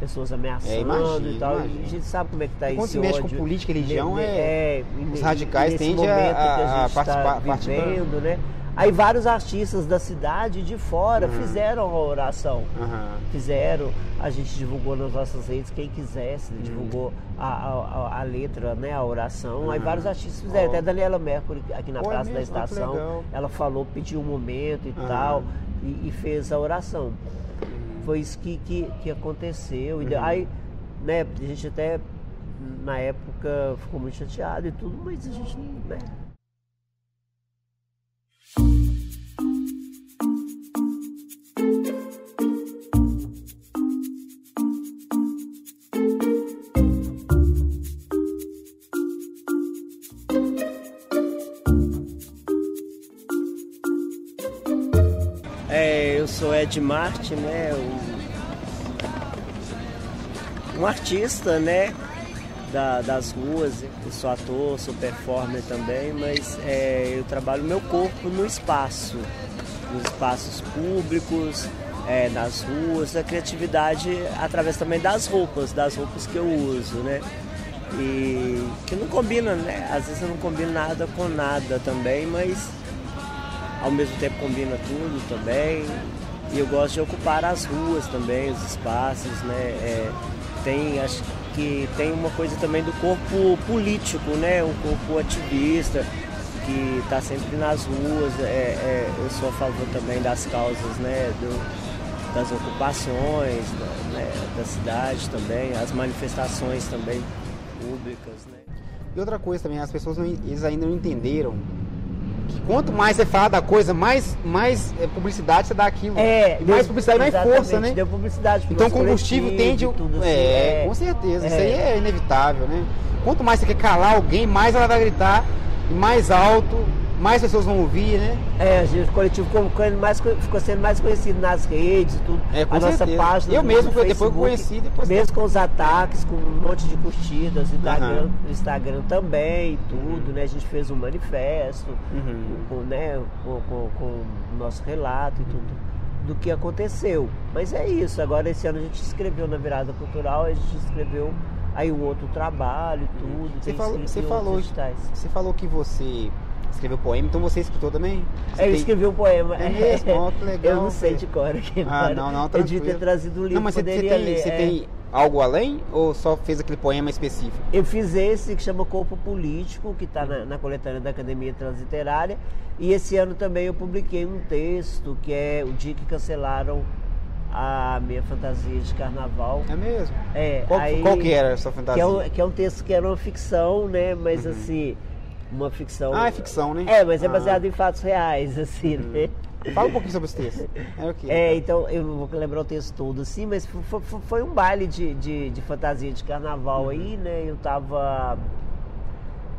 Pessoas ameaçando É, imagino, e tal. imagino. E a gente sabe como é que tá Quando esse se mexe com ódio. política e religião, Ne- é- e- os radicais tendem a- a- a, gente participar- tá participar. vivendo, né? Aí vários artistas da cidade de fora fizeram a oração. Aham. Fizeram, a gente divulgou nas nossas redes, quem quisesse, Uhum. divulgou a, a- a- letra, né, a oração. Aí Uhum. vários artistas fizeram, Ó. até a Daniela Mercury aqui na Pô, é Praça da? Ah, que Estação, ela falou, pediu um momento e tal, e, e fez a oração. Foi isso que, que, que aconteceu. E Uhum. aí, né, a gente até na época ficou muito chateado e tudo, mas a gente, né, Sou Ed Martin, né? Um, um artista, né? da- das ruas. Eu sou ator, sou performer também, mas é, eu trabalho meu corpo no espaço, nos espaços públicos, é, nas ruas, a criatividade através também das roupas, das roupas que eu uso, né? E que não combina, né? Às vezes eu não combino nada com nada também, mas ao mesmo tempo combina tudo também. E eu gosto de ocupar as ruas também, os espaços, né? É, tem, acho que tem uma coisa também do corpo político, né? O corpo ativista, que está sempre nas ruas. É, é, eu sou a favor também das causas, né? Do, das ocupações da, né, da cidade também, as manifestações também públicas, né? E outra coisa também, as pessoas não, eles ainda não entenderam que quanto mais você fala da coisa, mais, mais eh, publicidade você dá aquilo. É, e mais publicidade, mais força, né? Deu publicidade Então combustível tende. tudo assim, é, com certeza. Isso É. aí é inevitável, né? Quanto mais você quer calar alguém, mais ela vai gritar, e mais alto, mais pessoas vão ouvir, né? É, gente, o coletivo mais, co- ficou sendo mais conhecido nas redes e tudo. É, com a nossa certeza. página. Eu mesmo, foi- depois conheci, depois- Mesmo com os ataques, com um monte de curtidas, Instagram, Aham. Instagram também, tudo, né? A gente fez um manifesto Uhum. com, né, com, com- com o nosso relato e tudo do que aconteceu. Mas é isso, agora esse ano a gente escreveu na virada cultural, a gente escreveu aí um outro trabalho e tudo. Você tem falou, você falou, você falou que você escreveu poema, então você escritou também? Você É, eu escrevi um poema. É mesmo? Ó, que legal, [LAUGHS] Eu não sei de cor aqui. Ah, não, não, Eu devia tranquilo. ter trazido o livro, Não, mas você, você tem, você é. tem algo além ou só fez aquele poema específico? Eu fiz esse que chama Corpo Político, que está na, na coletânea da Academia Transliterária. E esse ano também eu publiquei um texto que é o dia que cancelaram a minha fantasia de carnaval. É mesmo? É, Qual, aí- qual que era a sua Que fantasia? é, um, que é um texto que era uma ficção, né? Mas assim, uma ficção. Ah, é ficção, né? É, mas é Ah. baseado em fatos reais, assim, né? Fala um pouquinho sobre esse texto. É o quê? É, então eu não vou lembrar o texto todo assim, mas foi, foi- foi um baile de, de, de fantasia de carnaval aí, né? Eu tava.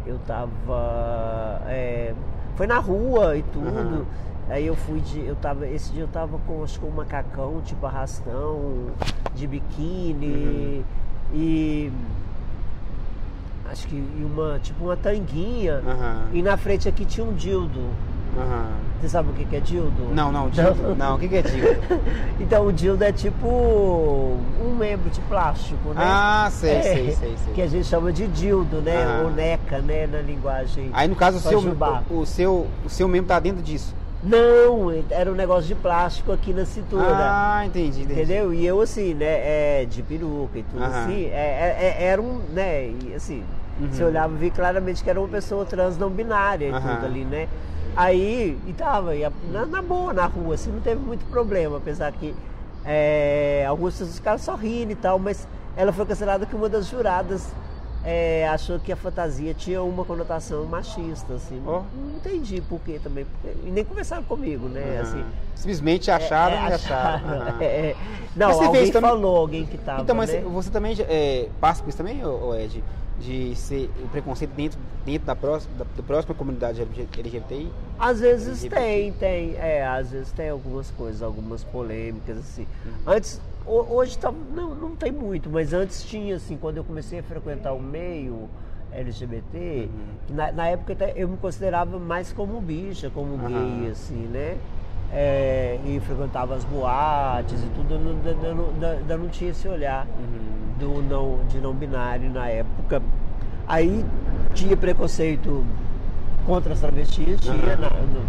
Eu tava. é, foi na rua e tudo. Aham. Aí eu fui de. Eu tava, esse dia eu tava com acho que um macacão, tipo arrastão, de biquíni. E. acho que uma, tipo uma tanguinha. Aham. E na frente aqui tinha um dildo. Aham. Você sabe o que que é dildo? Não, não, dildo. Não, o que, que é dildo? [LAUGHS] Então o dildo é tipo um membro de plástico, né? Ah, sei, É, sei, sei, sei. Que a gente chama de dildo, né? Ah. Ou neca, né? Na linguagem. Aí no caso o seu, o, o seu, o seu membro tá dentro disso. Não, era um negócio de plástico aqui na cintura. Ah, entendi, entendi. Entendeu? E eu assim, né, é, de peruca e tudo Aham. assim, é, é- é- era um, né, assim, Uhum. você olhava e via claramente que era uma pessoa trans não binária e Aham. tudo ali, né? Aí, e tava, e a- na, na boa, na rua, assim, não teve muito problema, apesar que é, algumas pessoas ficaram só rindo e tal, mas ela foi considerada que uma das juradas é, achou que a fantasia tinha uma conotação machista, assim. Ó. Não entendi por quê também, porque, e nem conversaram comigo, né, Aham. assim. Simplesmente acharam É, e acharam. Aham. [LAUGHS] É, é. Não, alguém fez também- falou, alguém que tava, Então, mas né? você também é, passa por isso também, ô Ed? De ser o preconceito dentro, dentro da, próxima, da, da próxima comunidade LGBTI? Às vezes LGBT. tem, tem. É, às vezes tem algumas coisas, algumas polêmicas, assim. Uhum. Antes, ho- hoje tá, não, não tem muito, mas antes tinha, assim, quando eu comecei a frequentar o meio LGBT, Uhum. na, na época eu me considerava mais como bicha, como Aham. gay, assim, né? É, e frequentava as boates e tudo, eu não- ainda não, ainda não tinha esse olhar. Uhum. Do não, de não binário na época. Aí tinha preconceito contra as travestis, tinha, na- no-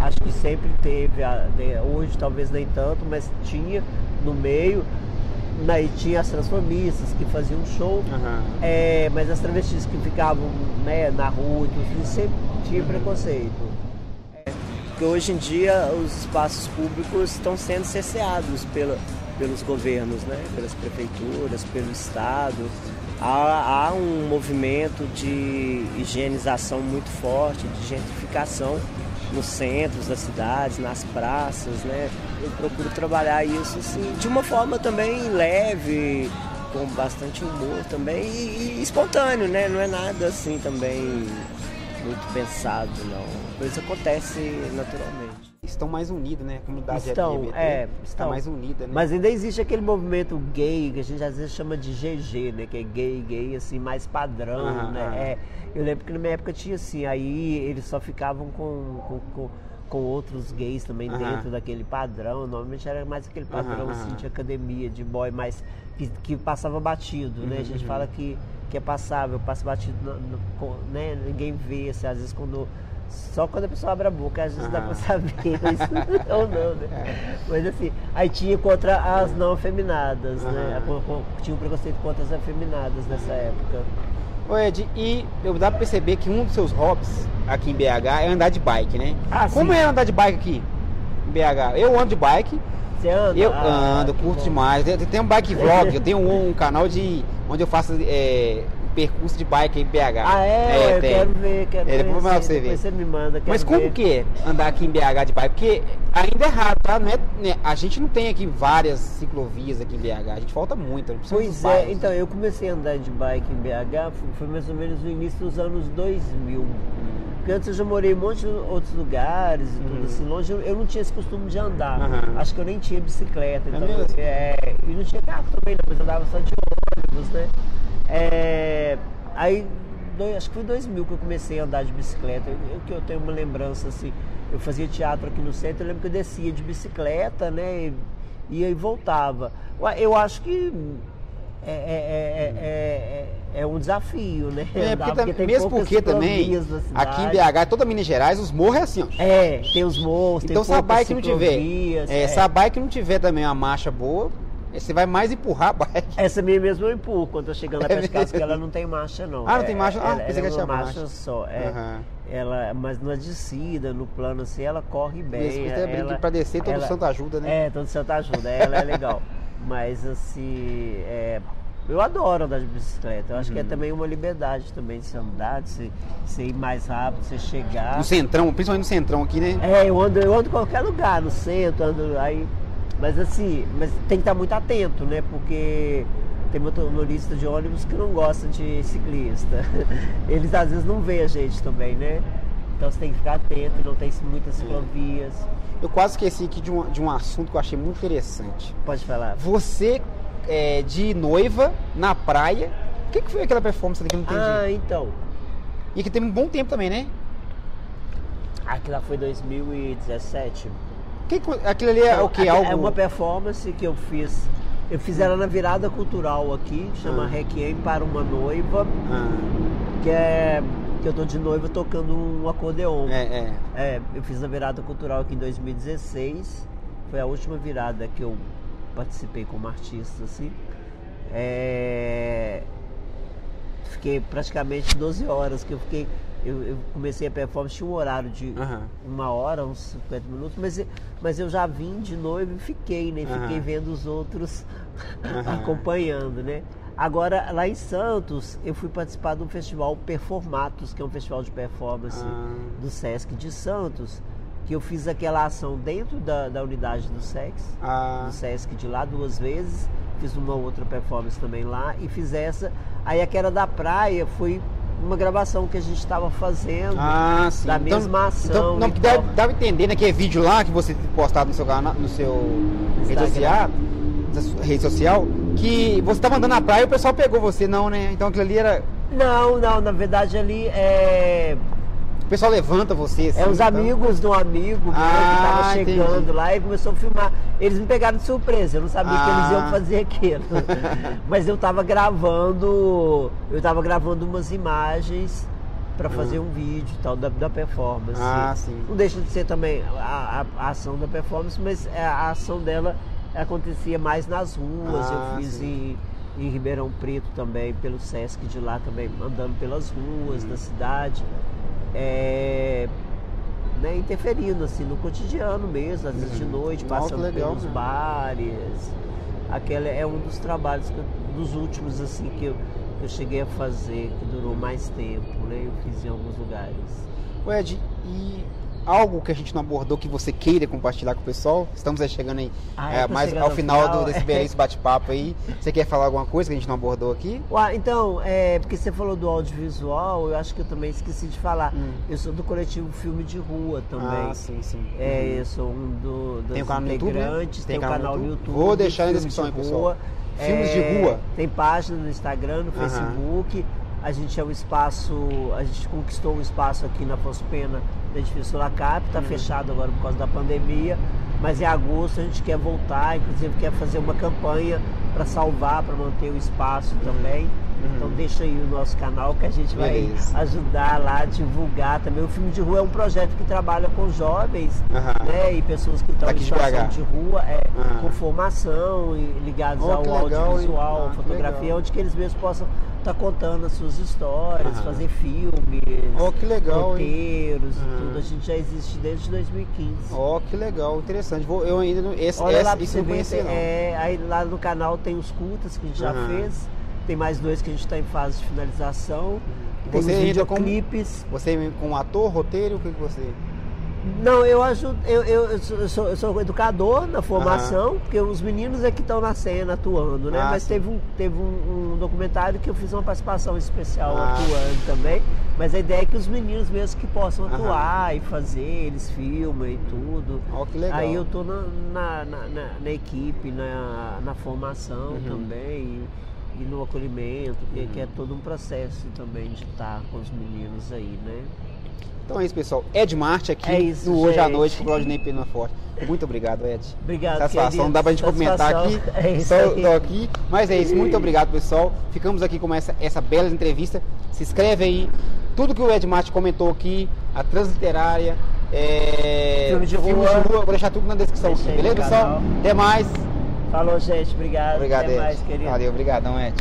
acho que sempre teve, né, hoje talvez nem tanto, mas tinha no meio. Aí tinha as transformistas que faziam show, Aham. é, mas as travestis que ficavam né, na rua e tudo, isso sempre tinha preconceito. É, Porque hoje em dia os espaços públicos estão sendo cerceados pela, pelos governos, né? pelas prefeituras, pelo Estado. Há, há um movimento de higienização muito forte, de gentrificação nos centros das cidades, nas praças, né? Eu procuro trabalhar isso assim, de uma forma também leve, com bastante humor também e, e espontâneo, né? Não é nada assim também muito pensado, não. Coisa acontece naturalmente. Estão mais unidos, né? A comunidade Estão, LGBT é, está mais unida, né? Mas ainda existe aquele movimento gay, que a gente às vezes chama de GG, né? Que é gay, gay, assim, mais padrão, né? É, eu lembro que na minha época tinha assim, aí eles só ficavam com, com, com, com outros gays também dentro daquele padrão. Normalmente era mais aquele padrão assim, de academia, de boy, mais que, que passava batido, né? A gente Uhum. fala que, que é passável, passa batido, no- no- né? Ninguém vê, assim, às vezes quando. Só quando a pessoa abre a boca, às vezes dá Aham. pra saber isso [LAUGHS] ou não, né? Mas assim, aí tinha contra as não afeminadas, né? Tinha um preconceito contra as afeminadas nessa época. Ô Ed, e eu dá pra perceber que um dos seus hobbies aqui em BH é andar de bike, né? Ah, Como sim. é andar de bike aqui em BH? Eu ando de bike, Você anda? eu Ah, ando, curto bom. demais. Eu tenho um bike vlog, eu tenho um, [LAUGHS] canal de onde eu faço é, percurso de bike em BH. Ah, é? eu tem. quero ver, quero É, depois você ver. depois você me manda. Mas como ver. que é andar aqui em BH de bike? Porque ainda é raro, tá? Não é, né, A gente não tem aqui várias ciclovias aqui em BH. A gente falta muito. Pois é, bairros. então eu comecei a andar de bike em BH, foi- mais ou menos no início dos anos 2000. Porque antes eu já morei em um monte de outros lugares e tudo assim, longe, eu- eu não tinha esse costume de andar. Uhum. Acho que eu nem tinha bicicleta. Então, mesmo? é, e não tinha carro também, não, mas eu andava só de ônibus, né? É, aí, dois- acho que foi em 2000 que eu comecei a andar de bicicleta. Eu, que eu tenho uma lembrança assim, eu fazia teatro aqui no centro, eu lembro que eu descia de bicicleta, né? E, ia e voltava. Eu acho que é, é- é- é- é- é um desafio, né? É, Andar, porque, tem mesmo porque também, aqui em. BH, toda Minas Gerais, os morros é assim, ó. É, tem os morros, Então, se tem a poucas bike não tiver, é, se a bike não tiver também uma marcha boa, você vai mais empurrar a bike. [LAUGHS] Essa minha mesmo eu empurro quando eu chegando lá É casa, porque ela não tem marcha, não. Ah, não tem marcha? Ah, ela, pensei ela que é uma marcha, marcha. só. É, Aham. ela, mas na descida, no plano assim, ela corre bem. Isso, até brinca ela, pra descer, todo ela- santo ajuda, né? É, todo santo ajuda, ela é legal. [LAUGHS] Mas assim, é, eu adoro andar de bicicleta. Eu acho Uhum. que é também uma liberdade também de se andar, de se, de se ir mais rápido, de você chegar. No centrão, principalmente no centrão aqui, né? É, eu ando, eu ando em qualquer lugar, no centro, ando aí. Mas assim, mas tem que estar muito atento, né? Porque tem motorista de ônibus que não gosta de ciclista. [LAUGHS] Eles às vezes não veem a gente também, né? Então você tem que ficar atento, não tem muitas ciclovias. Eu quase esqueci aqui de um, de um assunto que eu achei muito interessante. Pode falar. Você é, de noiva na praia. que, que foi aquela performance ali que eu não entendi? Ah, então. E que tem um bom tempo também, né? Aquilo foi 2017. Que, aquilo ali é o que? Aqui- Algo... É uma performance que eu fiz. Eu fiz ela na virada cultural aqui, chama Ah. Requiem para uma noiva, Ah, que é que eu tô de noiva tocando um acordeon. é, é. É, eu fiz a virada cultural aqui em 2016. Foi a última virada que eu participei como artista, assim. É, Fiquei praticamente 12 horas que eu fiquei. Eu, eu comecei a performance, tinha um horário de Aham. uma hora, uns 50 minutos, mas, eu- mas eu já vim de noivo e fiquei, né? Fiquei Aham. vendo os outros Aham. [LAUGHS] acompanhando, né? Agora, lá em Santos, eu fui participar do festival Performatos, que é um festival de performance Ah. do Sesc de Santos, que eu fiz aquela ação dentro da, da unidade do SEX, Ah, do Sesc de lá duas vezes, fiz uma outra performance também lá e fiz essa. Aí aquela da praia foi uma gravação que a gente estava fazendo. ah, sim. da mesma ação Então, não, dá, dá pra entender naquele vídeo lá que você postado no seu canal, no seu rede social, na sua rede social, que você tava andando na praia e o pessoal pegou você, não, né? Então aquilo ali era. Não, não, na verdade ali é, O pessoal levanta você, assim. é os então. amigos de um amigo meu que Ah, tava chegando entendi. lá e começou a filmar. Eles me pegaram de surpresa, eu não sabia que eles iam Ah. fazer aquilo. [LAUGHS] Mas eu tava gravando, eu tava gravando umas imagens para fazer um vídeo tal da, da performance. Ah, sim. Não deixa de ser também a, a- a ação da performance, mas é, a ação dela acontecia mais nas ruas. Ah, eu fiz sim. em, em Ribeirão Preto também, pelo Sesc de lá também, andando pelas ruas da cidade. É, né, interferindo assim no cotidiano mesmo, às vezes de noite, Nossa, passando que legal, pelos né? bares. Aquele é um dos trabalhos que eu- dos últimos assim que eu, que eu cheguei a fazer, que durou mais tempo, né? Eu fiz em alguns lugares. Ô Ed, e algo que a gente não abordou que você queira compartilhar com o pessoal? Estamos aí chegando aí Ah, é, mais chegando ao final, final. do, desse bate-papo aí. Você quer falar alguma coisa que a gente não abordou aqui? Então, é, porque você falou do audiovisual, eu acho que eu também esqueci de falar. Hum. Eu sou do coletivo Filme de Rua também. Ah, sim, sim. É, Uhum. eu sou um do, dos Tem um canal integrantes, Tem tem, um canal no YouTube. Vou deixar na descrição de aí, pessoal. Rua. Filmes de É, Rua. Tem página no Instagram, no. Facebook. A gente é o espaço, a gente conquistou um espaço aqui na Afonso Pena, da edifício Sulacap, está Uhum. fechado agora por causa da pandemia, mas em agosto a gente quer voltar, inclusive quer fazer uma campanha para salvar, para manter o espaço também. Então deixa aí o nosso canal que a gente vai Uhum. Beleza. ajudar lá a divulgar também. O Filme de Rua é um projeto que trabalha com jovens Aham. né, e pessoas que estão em situação de rua, é, Aham. com formação ligados Oh, ao legal, audiovisual? Ah, fotografia, onde que eles mesmos possam estar contando as suas histórias, fazer filmes, Ó, que legal, roteiros e tudo. A gente já existe desde 2015. Ó, que legal, interessante. Vou, eu ainda não. Esse, Olha essa, lá isso eu não não. é, aí lá no canal tem os cultas que a gente já fez, tem mais dois que a gente está em fase de finalização, tem Você os entra como- videoclipes. Você como ator, roteiro, o que, que você. Não, eu ajudo, eu, eu, sou, eu sou- educador na formação, porque os meninos é que estão na cena atuando, né? Ah, Mas teve, um, teve um, um documentário que eu fiz uma participação especial Ah. atuando também. Mas a ideia é que os meninos mesmo que possam atuar e fazer, eles filmam e tudo. Ó, que legal. Aí eu tô na, na, na, na- na equipe, na, na formação Uhum. também. E, e no acolhimento, que, que é todo um processo também de estar com os meninos aí, né? Então é isso, pessoal. Ed Marte aqui É isso, no Hoje à. Noite com o Claudinei Pena Forte. Muito obrigado, Ed. Obrigado, Satisfação, querido. não dá pra gente comentar aqui. [LAUGHS] É isso só tô aqui. Mas é isso, muito obrigado, pessoal. Ficamos aqui com essa, essa bela entrevista. Se inscreve aí. Tudo que o Ed Marte comentou aqui, a transliterária, é, Filme de rua. vou deixar tudo na descrição. Aí Beleza, pessoal? canal. Até mais. Falou, gente. Obrigado. Obrigado, Até Ed. mais, querido. Valeu, obrigadão, Ed.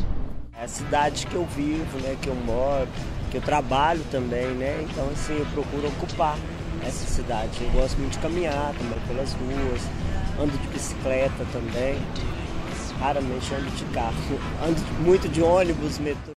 É a cidade que eu vivo, né? Que eu moro, que eu trabalho também, né? Então, assim, eu procuro ocupar essa cidade. Eu gosto muito de caminhar também pelas ruas, ando de bicicleta também. Raramente ando de carro. Ando muito de ônibus, metrô.